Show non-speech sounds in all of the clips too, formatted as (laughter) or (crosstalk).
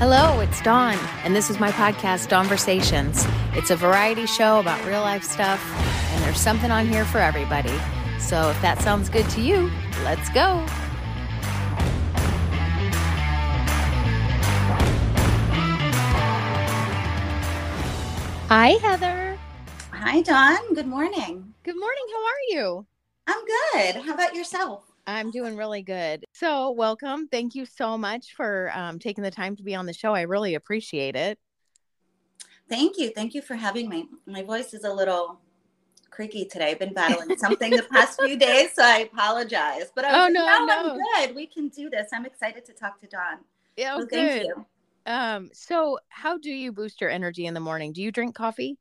Hello, it's Dawn, and this is my podcast, Dawnversations. It's a variety show about real life stuff, and there's something on here for everybody. So if that sounds good to you, let's go. Hi, Heather. Hi, Dawn. Good morning. Good morning. How are you? I'm good. How about yourself? I'm doing really good. So, welcome. Thank you so much for um, taking the time to be on the show. I really appreciate it. Thank you. Thank you for having me. My voice is a little creaky today. I've been battling something the past few days, so I apologize. But I oh no, no, no, I'm good. We can do this. I'm excited to talk to Dawn. Yeah, so good. thank you. Um, so how do you boost your energy in the morning? Do you drink coffee?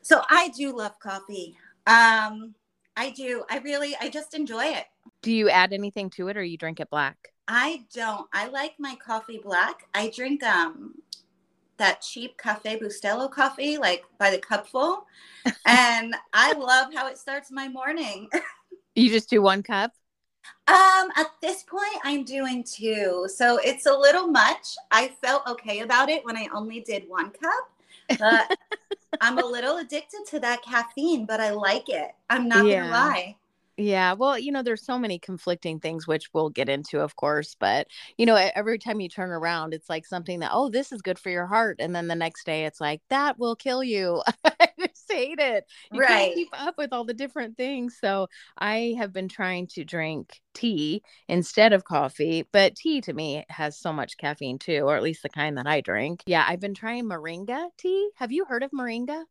So I do love coffee. Um, I do. I really, I just enjoy it. Do you add anything to it or you drink it black? I don't. I like my coffee black. I drink um that cheap Cafe Bustelo coffee, like by the cupful. (laughs) and I love how it starts my morning. (laughs) you just do one cup? Um, at this point, I'm doing two. So it's a little much. I felt okay about it when I only did one cup. But (laughs) I'm a little addicted to that caffeine, but I like it. I'm not Yeah. gonna lie. Yeah, well, you know, there's so many conflicting things, which we'll get into, of course. But, you know, every time you turn around, it's like something that, oh, this is good for your heart. And then the next day, it's like, that will kill you. (laughs) I just hate it. You Right. can't keep up with all the different things. So I have been trying to drink tea instead of coffee. But tea to me has so much caffeine too, or at least the kind that I drink. Yeah, I've been trying moringa tea. Have you heard of moringa?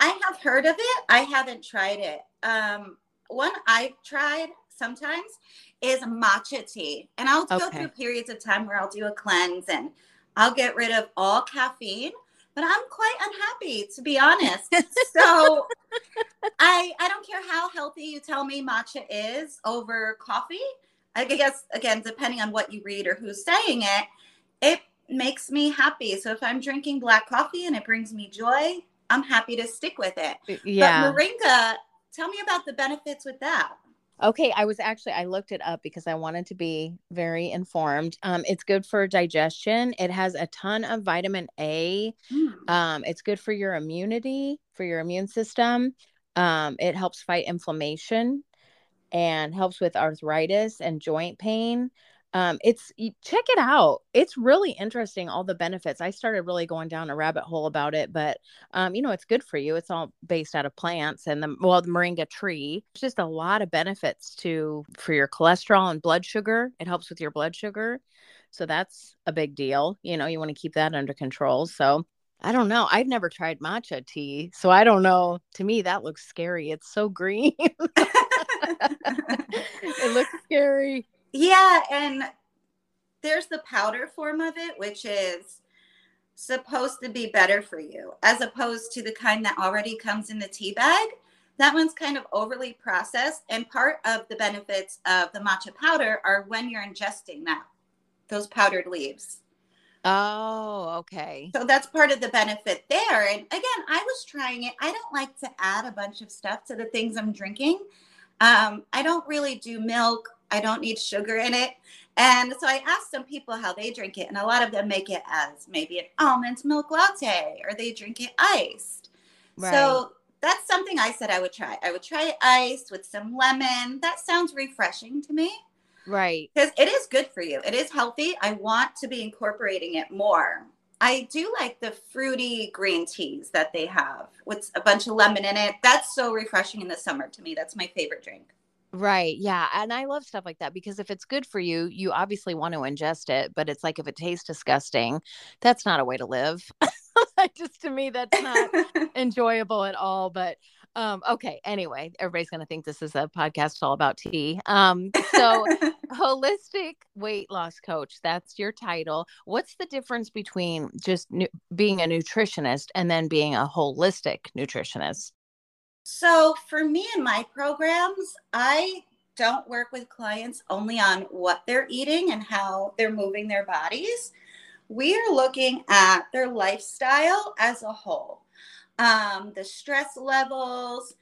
I have heard of it. I haven't tried it. Um, one I've tried sometimes is matcha tea, and I'll go through periods of time where I'll do a cleanse and I'll get rid of all caffeine. But I'm quite unhappy, to be honest. so (laughs) I I don't care how healthy you tell me matcha is over coffee. I guess again, depending on what you read or who's saying it, it makes me happy. So if I'm drinking black coffee and it brings me joy, I'm happy to stick with it. Yeah. But moringa, tell me about the benefits with that. Okay, I was actually I looked it up because I wanted to be very informed. Um, it's good for digestion. It has a ton of vitamin A. Um, it's good for your immunity, for your immune system. Um, it helps fight inflammation and helps with arthritis and joint pain. Um, it's check it out. It's really interesting. All the benefits. I started really going down a rabbit hole about it, but um, you know, it's good for you. It's all based out of plants and the well, the moringa tree. It's just a lot of benefits to for your cholesterol and blood sugar. It helps with your blood sugar. So that's a big deal. You know, you want to keep that under control. So I don't know. I've never tried matcha tea. So I don't know. To me, that looks scary. It's so green. (laughs) it looks scary. Yeah, and there's the powder form of it, which is supposed to be better for you, as opposed to the kind that already comes in the tea bag. That one's kind of overly processed, and part of the benefits of the matcha powder are when you're ingesting that those powdered leaves. Oh, okay. So that's part of the benefit there. And again, I was trying it. I don't like to add a bunch of stuff to the things I'm drinking. Um, I don't really do milk. I don't need sugar in it. And so I asked some people how they drink it, and a lot of them make it as maybe an almond milk latte or they drink it iced. So that's something I said I would try. I would try it iced with some lemon. That sounds refreshing to me right. because it is good for you. It is healthy. I want to be incorporating it more. I do like the fruity green teas that they have with a bunch of lemon in it. That's so refreshing in the summer to me. That's my favorite drink. Right. Yeah. And I love stuff like that because if it's good for you, you obviously want to ingest it. But it's like if it tastes disgusting, that's not a way to live. (laughs) Just to me, that's not (laughs) enjoyable at all. But um, okay. Anyway, everybody's going to think this is a podcast all about tea. Um, so, (laughs) holistic weight loss coach, that's your title. What's the difference between just nu- being a nutritionist and then being a holistic nutritionist? So for me and my programs, I don't work with clients only on what they're eating and how they're moving their bodies. We are looking at their lifestyle as a whole, um, the stress levels,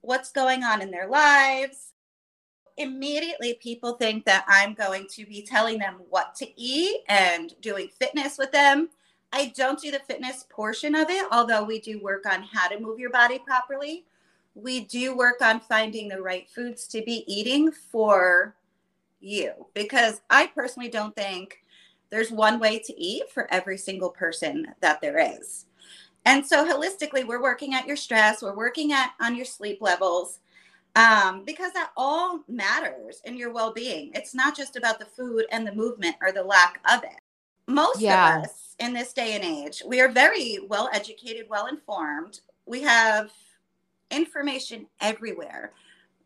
what's going on in their lives. immediately people think that I'm going to be telling them what to eat and doing fitness with them. I don't do the fitness portion of it, although we do work on how to move your body properly. We do work on finding the right foods to be eating for you because I personally don't think there's one way to eat for every single person that there is. And so holistically, we're working at your stress, we're working at on your sleep levels um, because that all matters in your well-being. It's not just about the food and the movement or the lack of it. Most of us in this day and age, we are very well educated, well informed. We have information everywhere.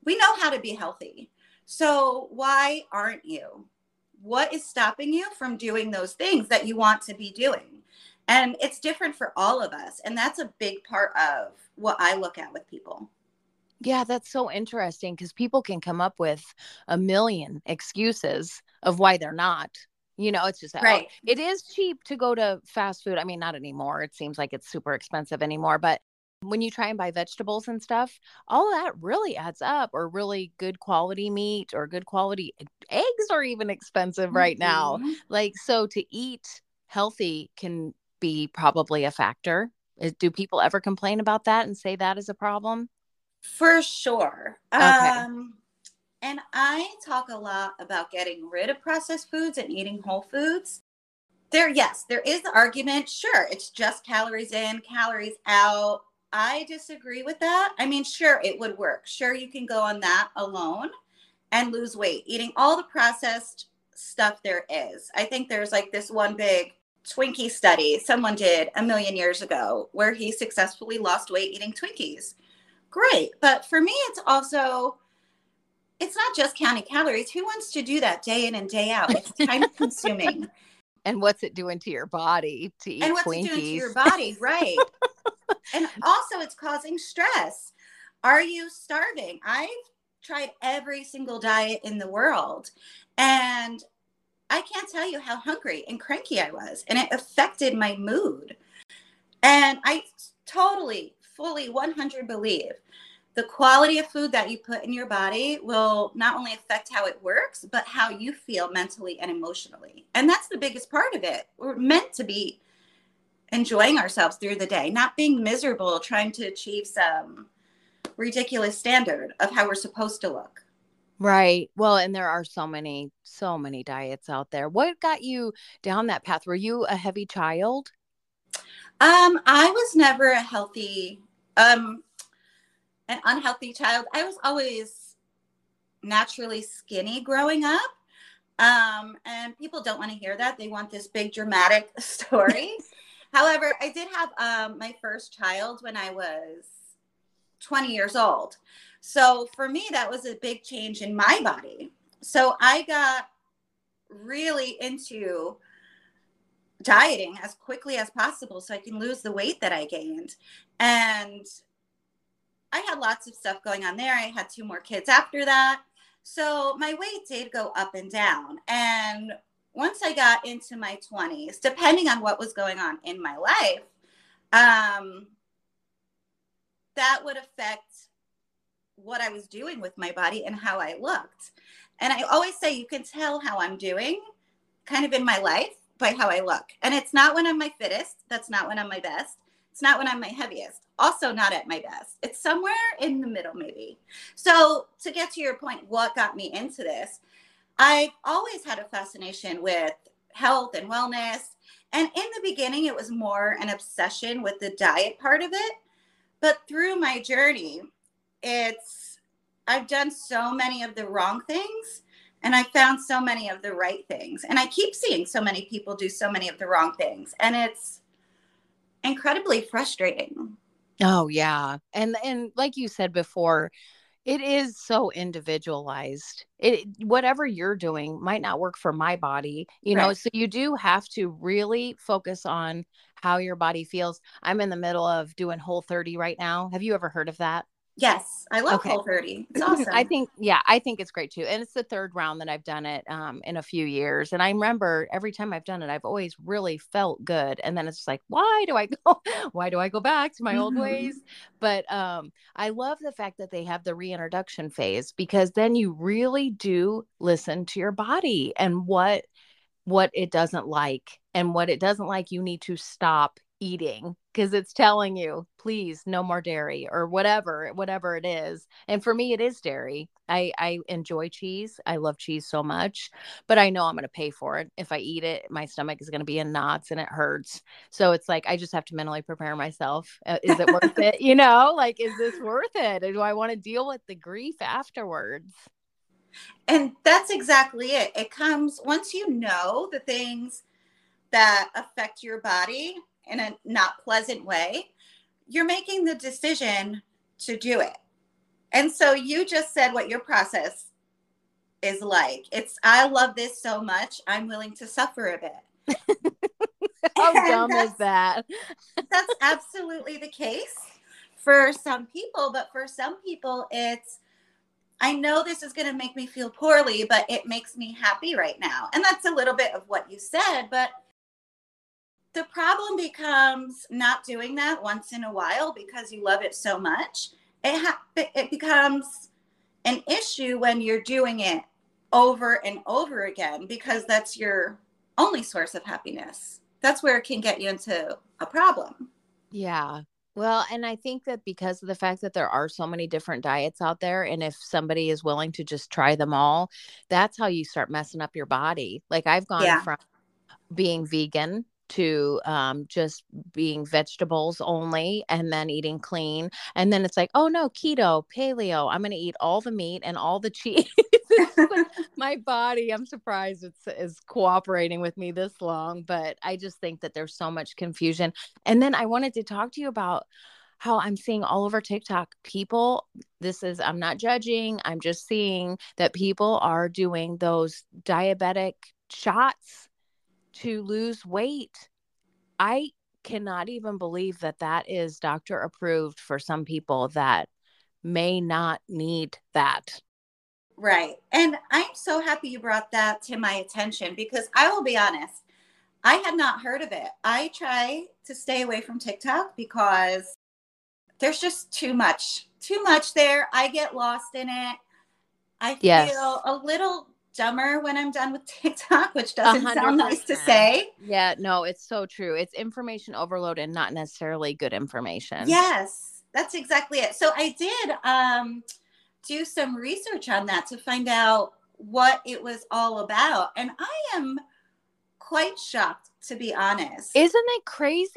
We know how to be healthy. So why aren't you? What is stopping you from doing those things that you want to be doing? And it's different for all of us. And that's a big part of what I look at with people. Yeah, that's so interesting because people can come up with a million excuses of why they're not. You know, it's just oh, right. Oh, it is cheap to go to fast food. I mean, not anymore. It seems like it's super expensive anymore, but when you try and buy vegetables and stuff, all of that really adds up, or really good quality meat or good quality eggs are even expensive mm-hmm. right now. Mm-hmm. Like, so to eat healthy can be probably a factor. Do people ever complain about that and say that is a problem? For sure. Okay. Um, and I talk a lot about getting rid of processed foods and eating whole foods. There, yes, there is the argument. Sure, it's just calories in, calories out. I disagree with that. I mean, sure, it would work. Sure, you can go on that alone and lose weight, eating all the processed stuff there is. I think there's like this one big Twinkie study someone did a million years ago where he successfully lost weight eating Twinkies great. But for me, it's also it's not just counting calories. Who wants to do that day in and day out? It's time (laughs) consuming. And what's it doing to your body to eat And what's Twinkies? it doing to your body, right? (laughs) and (laughs) also it's causing stress. Are you starving? I've tried every single diet in the world and I can't tell you how hungry and cranky I was and it affected my mood. And I totally fully 100 believe the quality of food that you put in your body will not only affect how it works, but how you feel mentally and emotionally. And that's the biggest part of it. We're meant to be enjoying ourselves through the day, not being miserable trying to achieve some ridiculous standard of how we're supposed to look. Right. Well, and there are so many, so many diets out there. What got you down that path? Were you a heavy child? Um, I was never a healthy um, an unhealthy child. I was always naturally skinny growing up. Um, and people don't want to hear that. They want this big dramatic (laughs) story. (laughs) However, I did have um, my first child when I was 20 years old. So for me, that was a big change in my body. So I got really into dieting as quickly as possible so I can lose the weight that I gained. And I had lots of stuff going on there. I had two more kids after that. So my weight did go up and down. And once I got into my 20s, depending on what was going on in my life, um, that would affect what I was doing with my body and how I looked. And I always say you can tell how I'm doing kind of in my life by how I look. And it's not when I'm my fittest. That's not when I'm my best. It's not when I'm my heaviest. Also, not at my best. It's somewhere in the middle, maybe. So, to get to your point, what got me into this? I've always had a fascination with health and wellness. And in the beginning, it was more an obsession with the diet part of it. But through my journey, it's, I've done so many of the wrong things and I found so many of the right things. And I keep seeing so many people do so many of the wrong things. And it's incredibly frustrating. Oh yeah. And and like you said before, it is so individualized. It whatever you're doing might not work for my body, you know. So you do have to really focus on how your body feels. I'm in the middle of doing whole 30 right now. Have you ever heard of that? Yes, I love okay. Whole 30. It's (clears throat) awesome. I think, yeah, I think it's great too. And it's the third round that I've done it um, in a few years. And I remember every time I've done it, I've always really felt good. And then it's like, why do I go? (laughs) why do I go back to my old (laughs) ways? But um, I love the fact that they have the reintroduction phase because then you really do listen to your body and what what it doesn't like and what it doesn't like you need to stop eating because it's telling you please no more dairy or whatever whatever it is. And for me it is dairy. I i enjoy cheese. I love cheese so much but i know i'm going to pay for it. If i eat it my stomach is going to be in knots and it hurts. So it's like i just have to mentally prepare myself. Uh, is it worth it? (laughs) You know like is this worth it? Or do i want to deal with the grief afterwards? And that's exactly it. It comes once you know the things that affect your body in a not pleasant way, you're making the decision to do it. And so you just said what your process is like. It's, I love this so much, I'm willing to suffer a bit. (laughs) How dumb is that? (laughs) that's absolutely the case for some people, but for some people, it's, I know this is going to make me feel poorly, but it makes me happy right now. And that's a little bit of what you said, but the problem becomes not doing that once in a while because you love it so much. It ha- it becomes an issue when you're doing it over and over again because that's your only source of happiness. That's where it can get you into a problem. Yeah. Well, and I think that because of the fact that there are so many different diets out there, and if somebody is willing to just try them all, that's how you start messing up your body. Like I've gone yeah. from being vegan to um, just being vegetables only and then eating clean. And then it's like, oh no, keto, paleo. I'm going to eat all the meat and all the cheese. (laughs) (laughs) my body, I'm surprised it's is cooperating with me this long, but I just think that there's so much confusion. And then I wanted to talk to you about how I'm seeing all over TikTok people. This is, I'm not judging, I'm just seeing that people are doing those diabetic shots to lose weight. I cannot even believe that that is doctor approved for some people that may not need that. Right. And I'm so happy you brought that to my attention because I will be honest, I had not heard of it. I try to stay away from TikTok because there's just too much, too much there. I get lost in it. I feel yes. a little dumber when I'm done with TikTok, which doesn't 100%. sound nice to say. Yeah, no, it's so true. It's information overload and not necessarily good information. Yes, that's exactly it. So I did um, do some research on that to find out what it was all about. And I am quite shocked, to be honest. Isn't it crazy?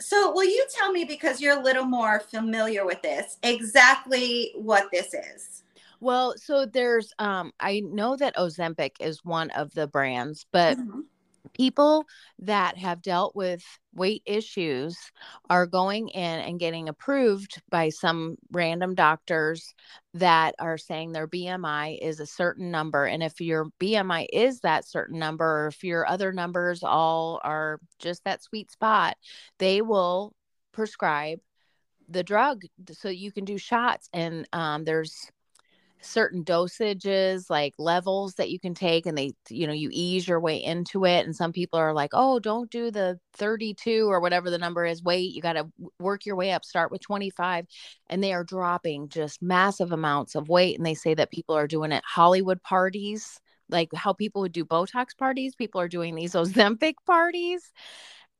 So, will you tell me, because you're a little more familiar with this, exactly what this is? Well, so there's um I know that Ozempic is one of the brands, but mm-hmm. people that have dealt with weight issues are going in and getting approved by some random doctors that are saying their BMI is a certain number and if your BMI is that certain number or if your other numbers all are just that sweet spot, they will prescribe the drug so you can do shots and um, there's certain dosages like levels that you can take and they you know you ease your way into it and some people are like oh don't do the 32 or whatever the number is wait you got to work your way up start with 25 and they are dropping just massive amounts of weight and they say that people are doing it hollywood parties like how people would do botox parties people are doing these (laughs) ozempic parties.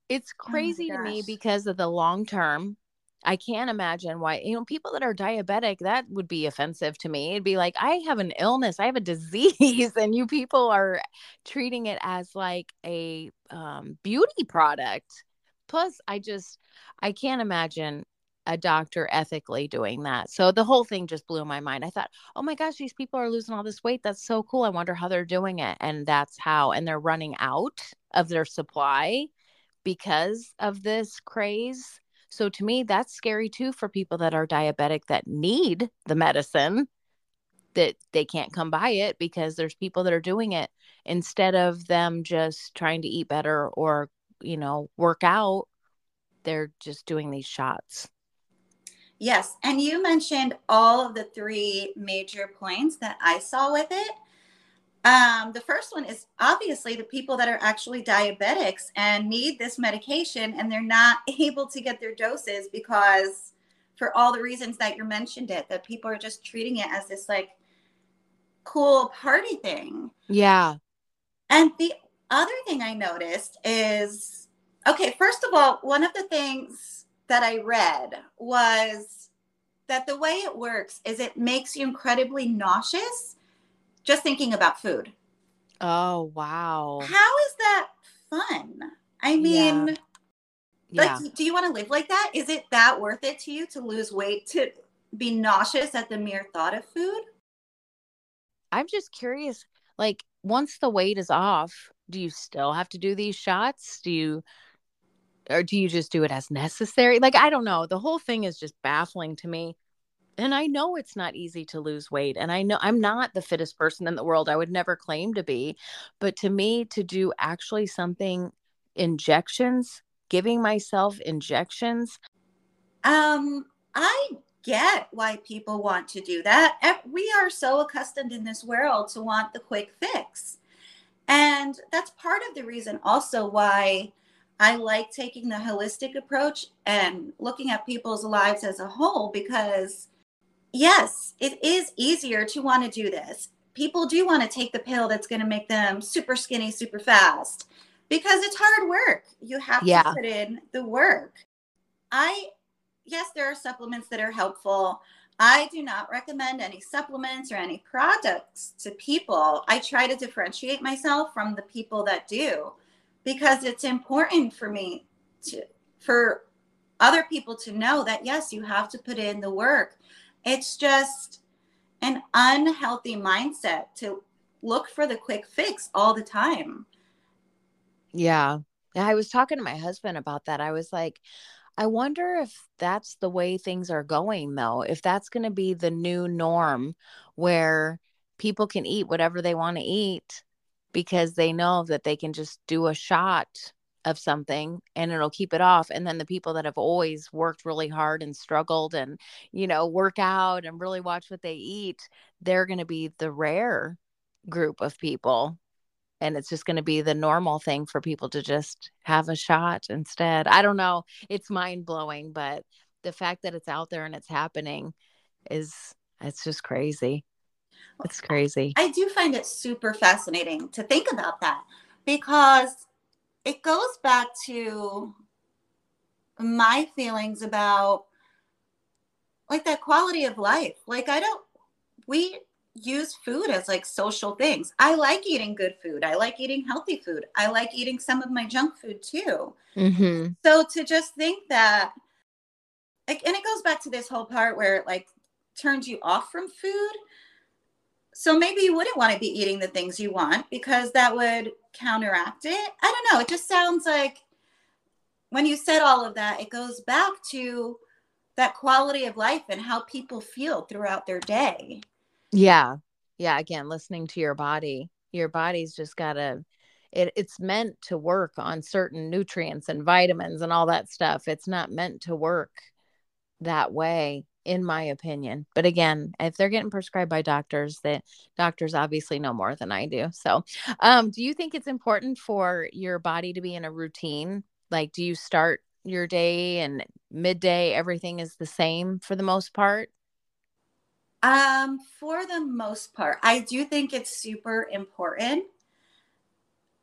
It's oh crazy oh to me because of the long term I can't imagine why, you know, people that are diabetic, that would be offensive to me. It'd be like, I have an illness, I have a (laughs) disease, and you people are treating it as like a um, beauty product. Plus, I just, I can't imagine a doctor ethically doing that. So the whole thing just blew my mind. I thought, oh my gosh, these people are losing all this weight. That's so cool. I wonder how they're doing it. And that's how, and they're running out of their supply because of this craze so to me, that's scary too for people that are diabetic that need the medicine that they can't come by it because there's people that are doing it instead of them just trying to eat better or, you know, work out, they're just doing these shots. Yes. And you mentioned all of the three major points that I saw with it. Um, the first one is obviously the people that are actually diabetics and need this medication and they're not (laughs) able to get their doses because for all the reasons that you mentioned it, that people are just treating it as this like cool party thing. Yeah. And the other thing I noticed is okay, first of all, one of the things that I read was that the way it works is it makes you incredibly nauseous just thinking about food. Oh, wow. How is that fun? I mean, yeah. like, yeah. do you want to live like that? Is it that worth it to you to lose weight, to be nauseous at the mere thought of food? I'm just curious, like, once the weight is off, do you still have to do these shots? Do you, or do you just do it as necessary? Like, I don't know. The whole thing is just baffling to me and I know it's not easy to lose weight. And I know I'm not the fittest person in the world. I would never claim to be. But to me, to do actually something injections, giving myself injections. Um, I get why people want to do that. We are so accustomed in this world to want the quick fix. And that's part of the reason also why I like taking the holistic approach and looking at people's lives as a whole because yes, it is easier to want to do this. People do want to take the pill that's going to make them super skinny super fast because it's hard work. You have yeah. to put in the work. I, yes, there are supplements that are helpful. I do not recommend any supplements or any products to people. I try to differentiate myself from the people that do because it's important for me to, for other people to know that yes, you have to put in the work it's just an unhealthy mindset to look for the quick fix all the time. Yeah. I was talking to my husband about that. I was like, I wonder if that's the way things are going, though, if that's going to be the new norm where people can eat whatever they want to eat because they know that they can just do a shot of something and it'll keep it off and then the people that have always worked really hard and struggled and you know work out and really watch what they eat they're going to be the rare group of people and it's just going to be the normal thing for people to just have a shot instead. I don't know it's mind blowing but the fact that it's out there and it's happening is it's just crazy. It's crazy. I do find it super fascinating to think about that because it goes back to my feelings about like that quality of life. Like I don't we use food as like social things. I like eating good food. I like eating healthy food. I like eating some of my junk food too. Mm-hmm. So to just think that, like, and it goes back to this whole part where it like turns you off from food. So maybe you wouldn't want to be eating the things you want because that would counteract it. I don't know. It just sounds like when you said all of that, it goes back to that quality of life and how people feel throughout their day. Yeah. Yeah. Again, listening to your body, your body's just got to, it, it's meant to work on certain nutrients and vitamins and all that stuff. It's not meant to work that way in my opinion. But again, if they're getting prescribed by doctors, that doctors obviously know more than I do. So, um, do you think it's important for your body to be in a routine? Like, do you start your day and midday, everything is the same for the most part? Um, for the most part, I do think it's super important.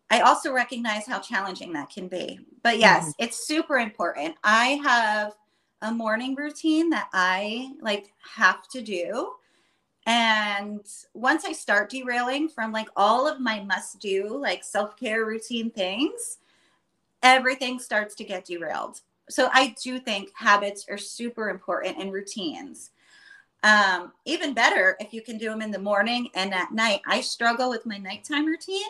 I also recognize how challenging that can be. But yes, mm-hmm. it's super important. I have a morning routine that I like have to do. And once I start derailing from like all of my must do, like self care routine things, everything starts to get derailed. So I do think habits are super important and routines. Um, even better if you can do them in the morning and at night. I struggle with my nighttime routine,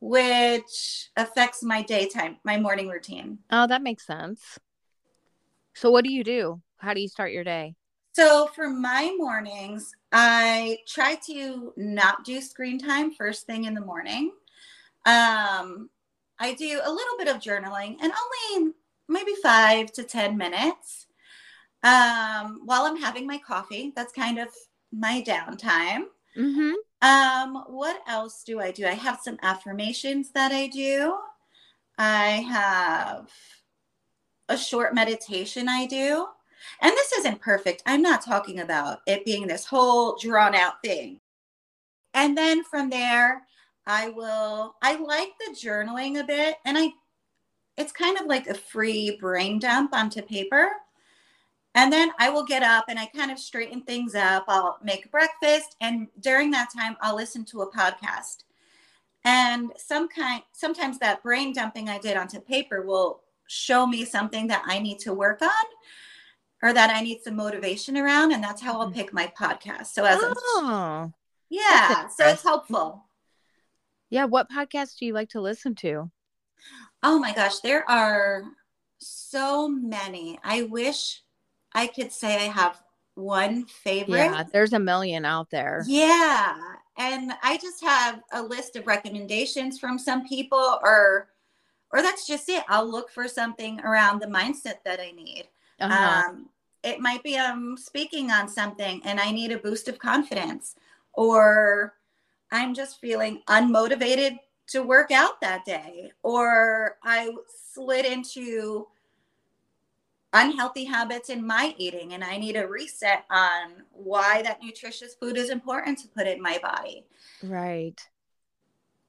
which affects my daytime, my morning routine. Oh, that makes sense. So, what do you do? How do you start your day? So, for my mornings, I try to not do screen time first thing in the morning. Um, I do a little bit of journaling and only maybe five to 10 minutes. um, while I'm having my coffee. That's kind of my downtime. Mm-hmm. Um, what else do I do? I have some affirmations that I do. I have a short meditation I do. And this isn't perfect. I'm not talking about it being this whole drawn out thing. And then from there, I will, I like the journaling a bit. And I, it's kind of like a free brain dump onto paper. And then I will get up and I kind of straighten things up. I'll make breakfast. And during that time, I'll listen to a podcast. And some kind, sometimes that brain dumping I did onto paper will show me something that I need to work on or that I need some motivation around. And that's how I'll mm-hmm. pick my podcast. So as oh, yeah, so it's helpful. Yeah. What podcast do you like to listen to? Oh my gosh, there are so many. I wish I could say I have one favorite. Yeah, there's a million out there. Yeah. And I just have a list of recommendations from some people or or that's just it. I'll look for something around the mindset that I need. Uh-huh. Um, it might be I'm speaking on something and I need a boost of confidence, or I'm just feeling unmotivated to work out that day, or I slid into unhealthy habits in my eating and I need a reset on why that nutritious food is important to put in my body. Right.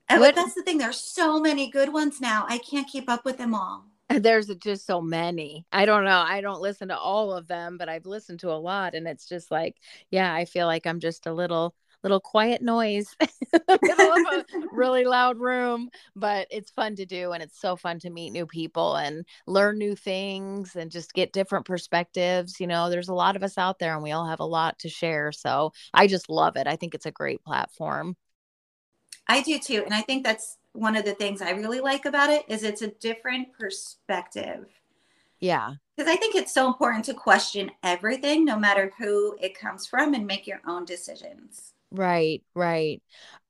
And what, that's the thing. There's so many good ones now. I can't keep up with them all. There's just so many. I don't know. I don't listen to all of them, but I've listened to a lot and it's just like, yeah, I feel like I'm just a little little quiet noise (laughs) middle of a really loud room but it's fun to do and it's so fun to meet new people and learn new things and just get different perspectives you know there's a lot of us out there and we all have a lot to share so i just love it i think it's a great platform I do too. And I think that's one of the things I really like about it is it's a different perspective. Yeah. Because I think it's so important to question everything, no matter who it comes from, and make your own decisions. Right, right.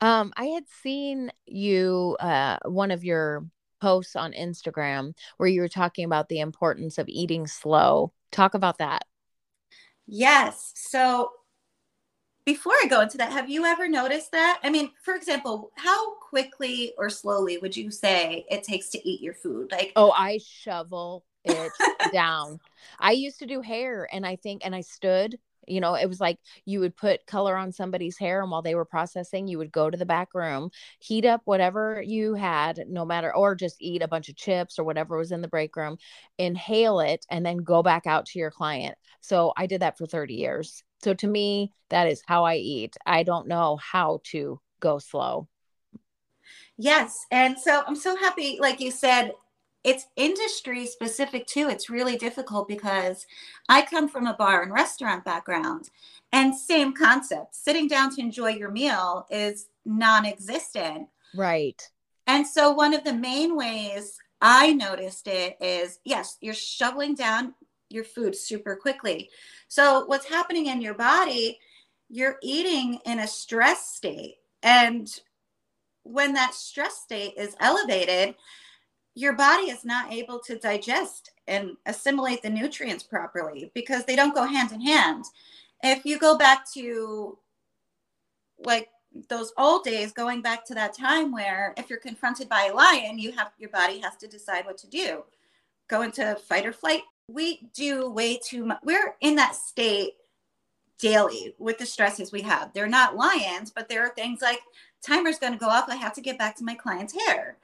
Um, I had seen you uh one of your posts on Instagram where you were talking about the importance of eating slow. Talk about that. Yes. So before I go into that, have you ever noticed that? I mean, for example, how quickly or slowly would you say it takes to eat your food? Like, oh, I shovel it (laughs) down. I used to do hair and I think, and I stood you know, it was like you would put color on somebody's hair, and while they were processing, you would go to the back room, heat up whatever you had, no matter, or just eat a bunch of chips or whatever was in the break room, inhale it, and then go back out to your client. So I did that for 30 years. So to me, that is how I eat. I don't know how to go slow. Yes. And so I'm so happy, like you said, it's industry specific too. It's really difficult because I come from a bar and restaurant background and same concept. Sitting down to enjoy your meal is non existent. Right. And so one of the main ways I noticed it is yes, you're shoveling down your food super quickly. So what's happening in your body, you're eating in a stress state. And when that stress state is elevated, your body is not able to digest and assimilate the nutrients properly because they don't go hand in hand. If you go back to like those old days, going back to that time where if you're confronted by a lion, you have your body has to decide what to do. Go into fight or flight. We do way too much. We're in that state daily with the stresses we have. They're not lions, but there are things like timer's going to go off. I have to get back to my client's hair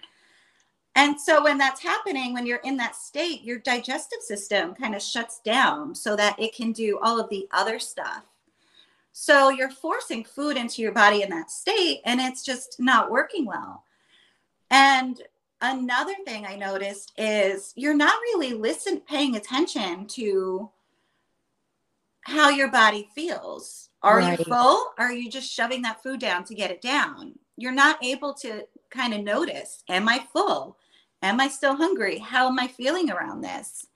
and so when that's happening, when you're in that state, your digestive system kind of shuts down so that it can do all of the other stuff. So you're forcing food into your body in that state and it's just not working well. And another thing I noticed is you're not really listen paying attention to how your body feels. Are right. you full? Are you just shoving that food down to get it down? You're not able to kind of notice, am I full? Am I still hungry? How am I feeling around this?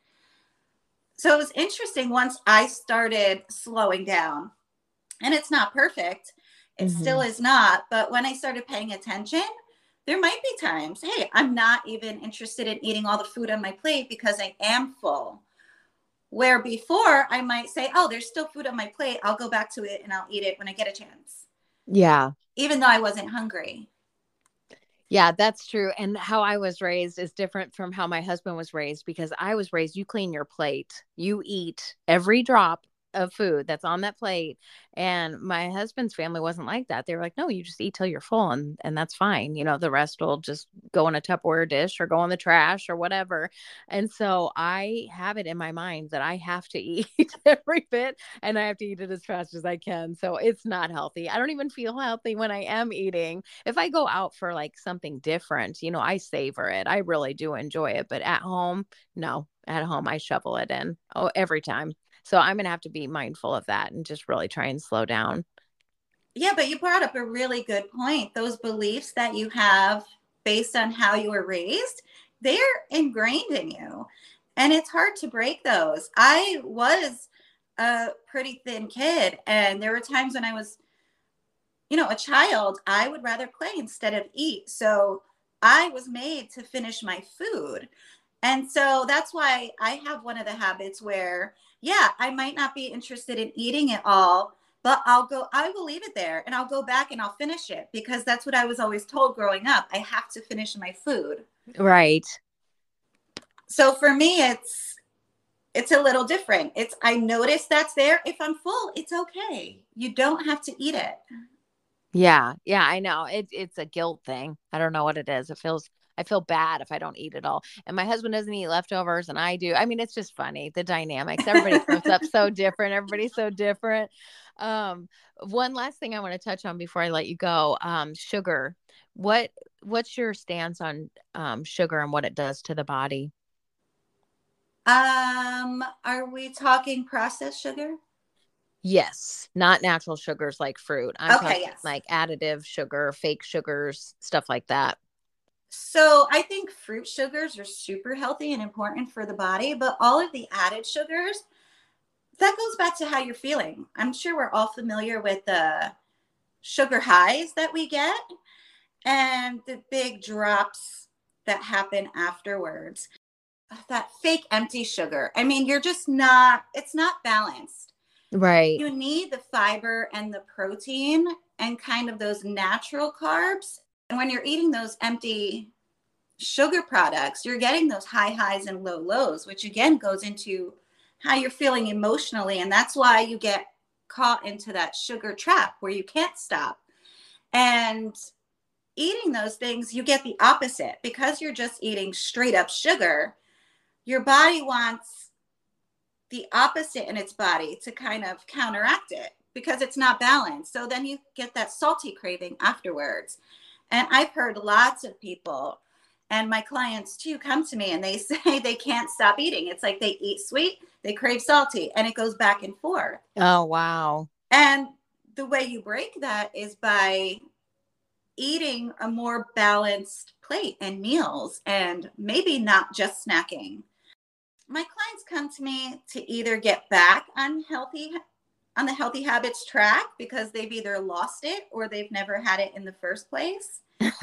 So it was interesting once I started slowing down. And it's not perfect. It mm-hmm. still is not. But when I started paying attention, there might be times, hey, I'm not even interested in eating all the food on my plate because I am full. Where before I might say, oh, there's still food on my plate. I'll go back to it and I'll eat it when I get a chance. Yeah. Even though I wasn't hungry. Yeah, that's true. And how I was raised is different from how my husband was raised because I was raised you clean your plate, you eat every drop of food that's on that plate and my husband's family wasn't like that. They were like no you just eat till you're full and and that's fine. You know the rest will just go in a tupperware dish or go in the trash or whatever. And so i have it in my mind that i have to (laughs) eat every bit and i have to eat it as fast as i can. So it's not healthy. I don't even feel healthy when i am eating. If i go out for like something different you know i savor it. I really do enjoy it but at home no. At home i shovel it in oh every time so I'm going to have to be mindful of that and just really try and slow down. Yeah, but you brought up a really good point. Those beliefs that you have based on how you were raised, they're ingrained in you. And it's hard to break those. I was a pretty thin kid, and there were times when I was, you know, a child, I would rather play instead of eat. So I was made to finish my food. And so that's why I have one of the habits where yeah, I might not be interested in eating it all, but I'll go, I will leave it there and I'll go back and I'll finish it because that's what I was always told growing up. I have to finish my food. Right. So for me, it's, it's a little different. It's, I notice that's there. If I'm full, it's okay. You don't have to eat it. Yeah. Yeah. I know. It, it's a guilt thing. I don't know what it is. It feels I feel bad if I don't eat it all. And my husband doesn't eat leftovers and I do. I mean, it's just funny the dynamics. Everybody comes up so different. Everybody's so different. Um, one last thing I want to touch on before I let you go. Um, sugar. What what's your stance on um, sugar and what it does to the body? Um, are we talking processed sugar? Yes, not natural sugars like fruit. I'm okay, yes. like additive sugar, fake sugars, stuff like that. So I think fruit sugars are super healthy and important for the body, but all of the added sugars, that goes back to how you're feeling. I'm sure we're all familiar with the sugar highs that we get and the big drops that happen afterwards. That fake empty sugar. I mean, you're just not, it's not balanced. Right. You need the fiber and the protein and kind of those natural carbs and when you're eating those empty sugar products, you're getting those high highs and low lows, which again goes into how you're feeling emotionally. And that's why you get caught into that sugar trap where you can't stop. And eating those things, you get the opposite because you're just eating straight up sugar. Your body wants the opposite in its body to kind of counteract it because it's not balanced. So then you get that salty craving afterwards. And I've heard lots of people and my clients too come to me and they (laughs) say they can't stop eating. It's like they eat sweet, they crave salty, and it goes back and forth. Oh, wow. And the way you break that is by eating a more balanced plate and meals and maybe not just snacking. My clients come to me to either get back on healthy on the healthy habits track because they've either lost it or they've never had it in the first place. and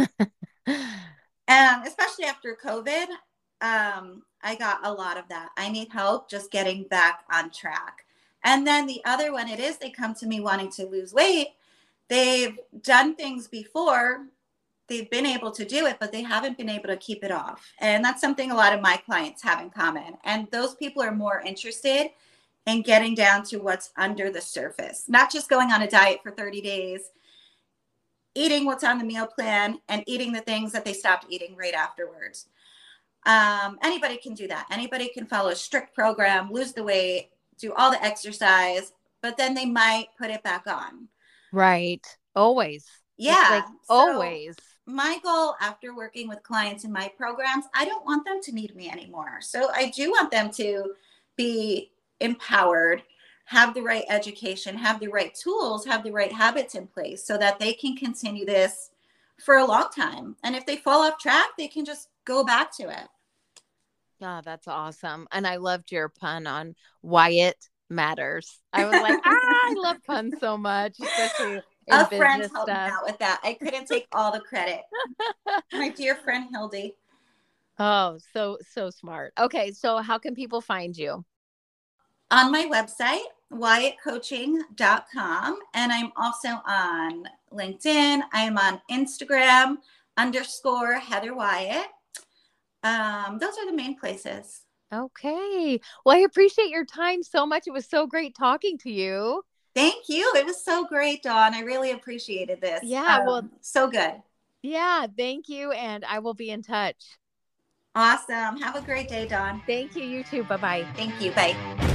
(laughs) especially after COVID, um, I got a lot of that. I need help just getting back on track. And then the other one, it is they come to me wanting to lose weight. They've done things before, they've been able to do it, but they haven't been able to keep it off. And that's something a lot of my clients have in common. And those people are more interested and getting down to what's under the surface, not just going on a diet for 30 days, eating what's on the meal plan, and eating the things that they stopped eating right afterwards. Um, anybody can do that. Anybody can follow a strict program, lose the weight, do all the exercise, but then they might put it back on. Right. Always. Yeah. Like so always. My goal after working with clients in my programs, I don't want them to need me anymore. So I do want them to be empowered, have the right education, have the right tools, have the right habits in place so that they can continue this for a long time. And if they fall off track, they can just go back to it. Oh, that's awesome. And I loved your pun on why it matters. I was like, (laughs) ah, I love puns so much, especially a friend helped stuff. me out with that. I couldn't take all the credit. (laughs) My dear friend Hildy. Oh, so so smart. Okay, so how can people find you? On my website, wyattcoaching.com. And I'm also on LinkedIn. I'm on Instagram underscore Heather Wyatt. Um, those are the main places. Okay. Well, I appreciate your time so much. It was so great talking to you. Thank you. It was so great, Dawn. I really appreciated this. Yeah. Um, well, so good. Yeah. Thank you. And I will be in touch. Awesome. Have a great day, Dawn. Thank you. You too. Bye bye. Thank you. Bye.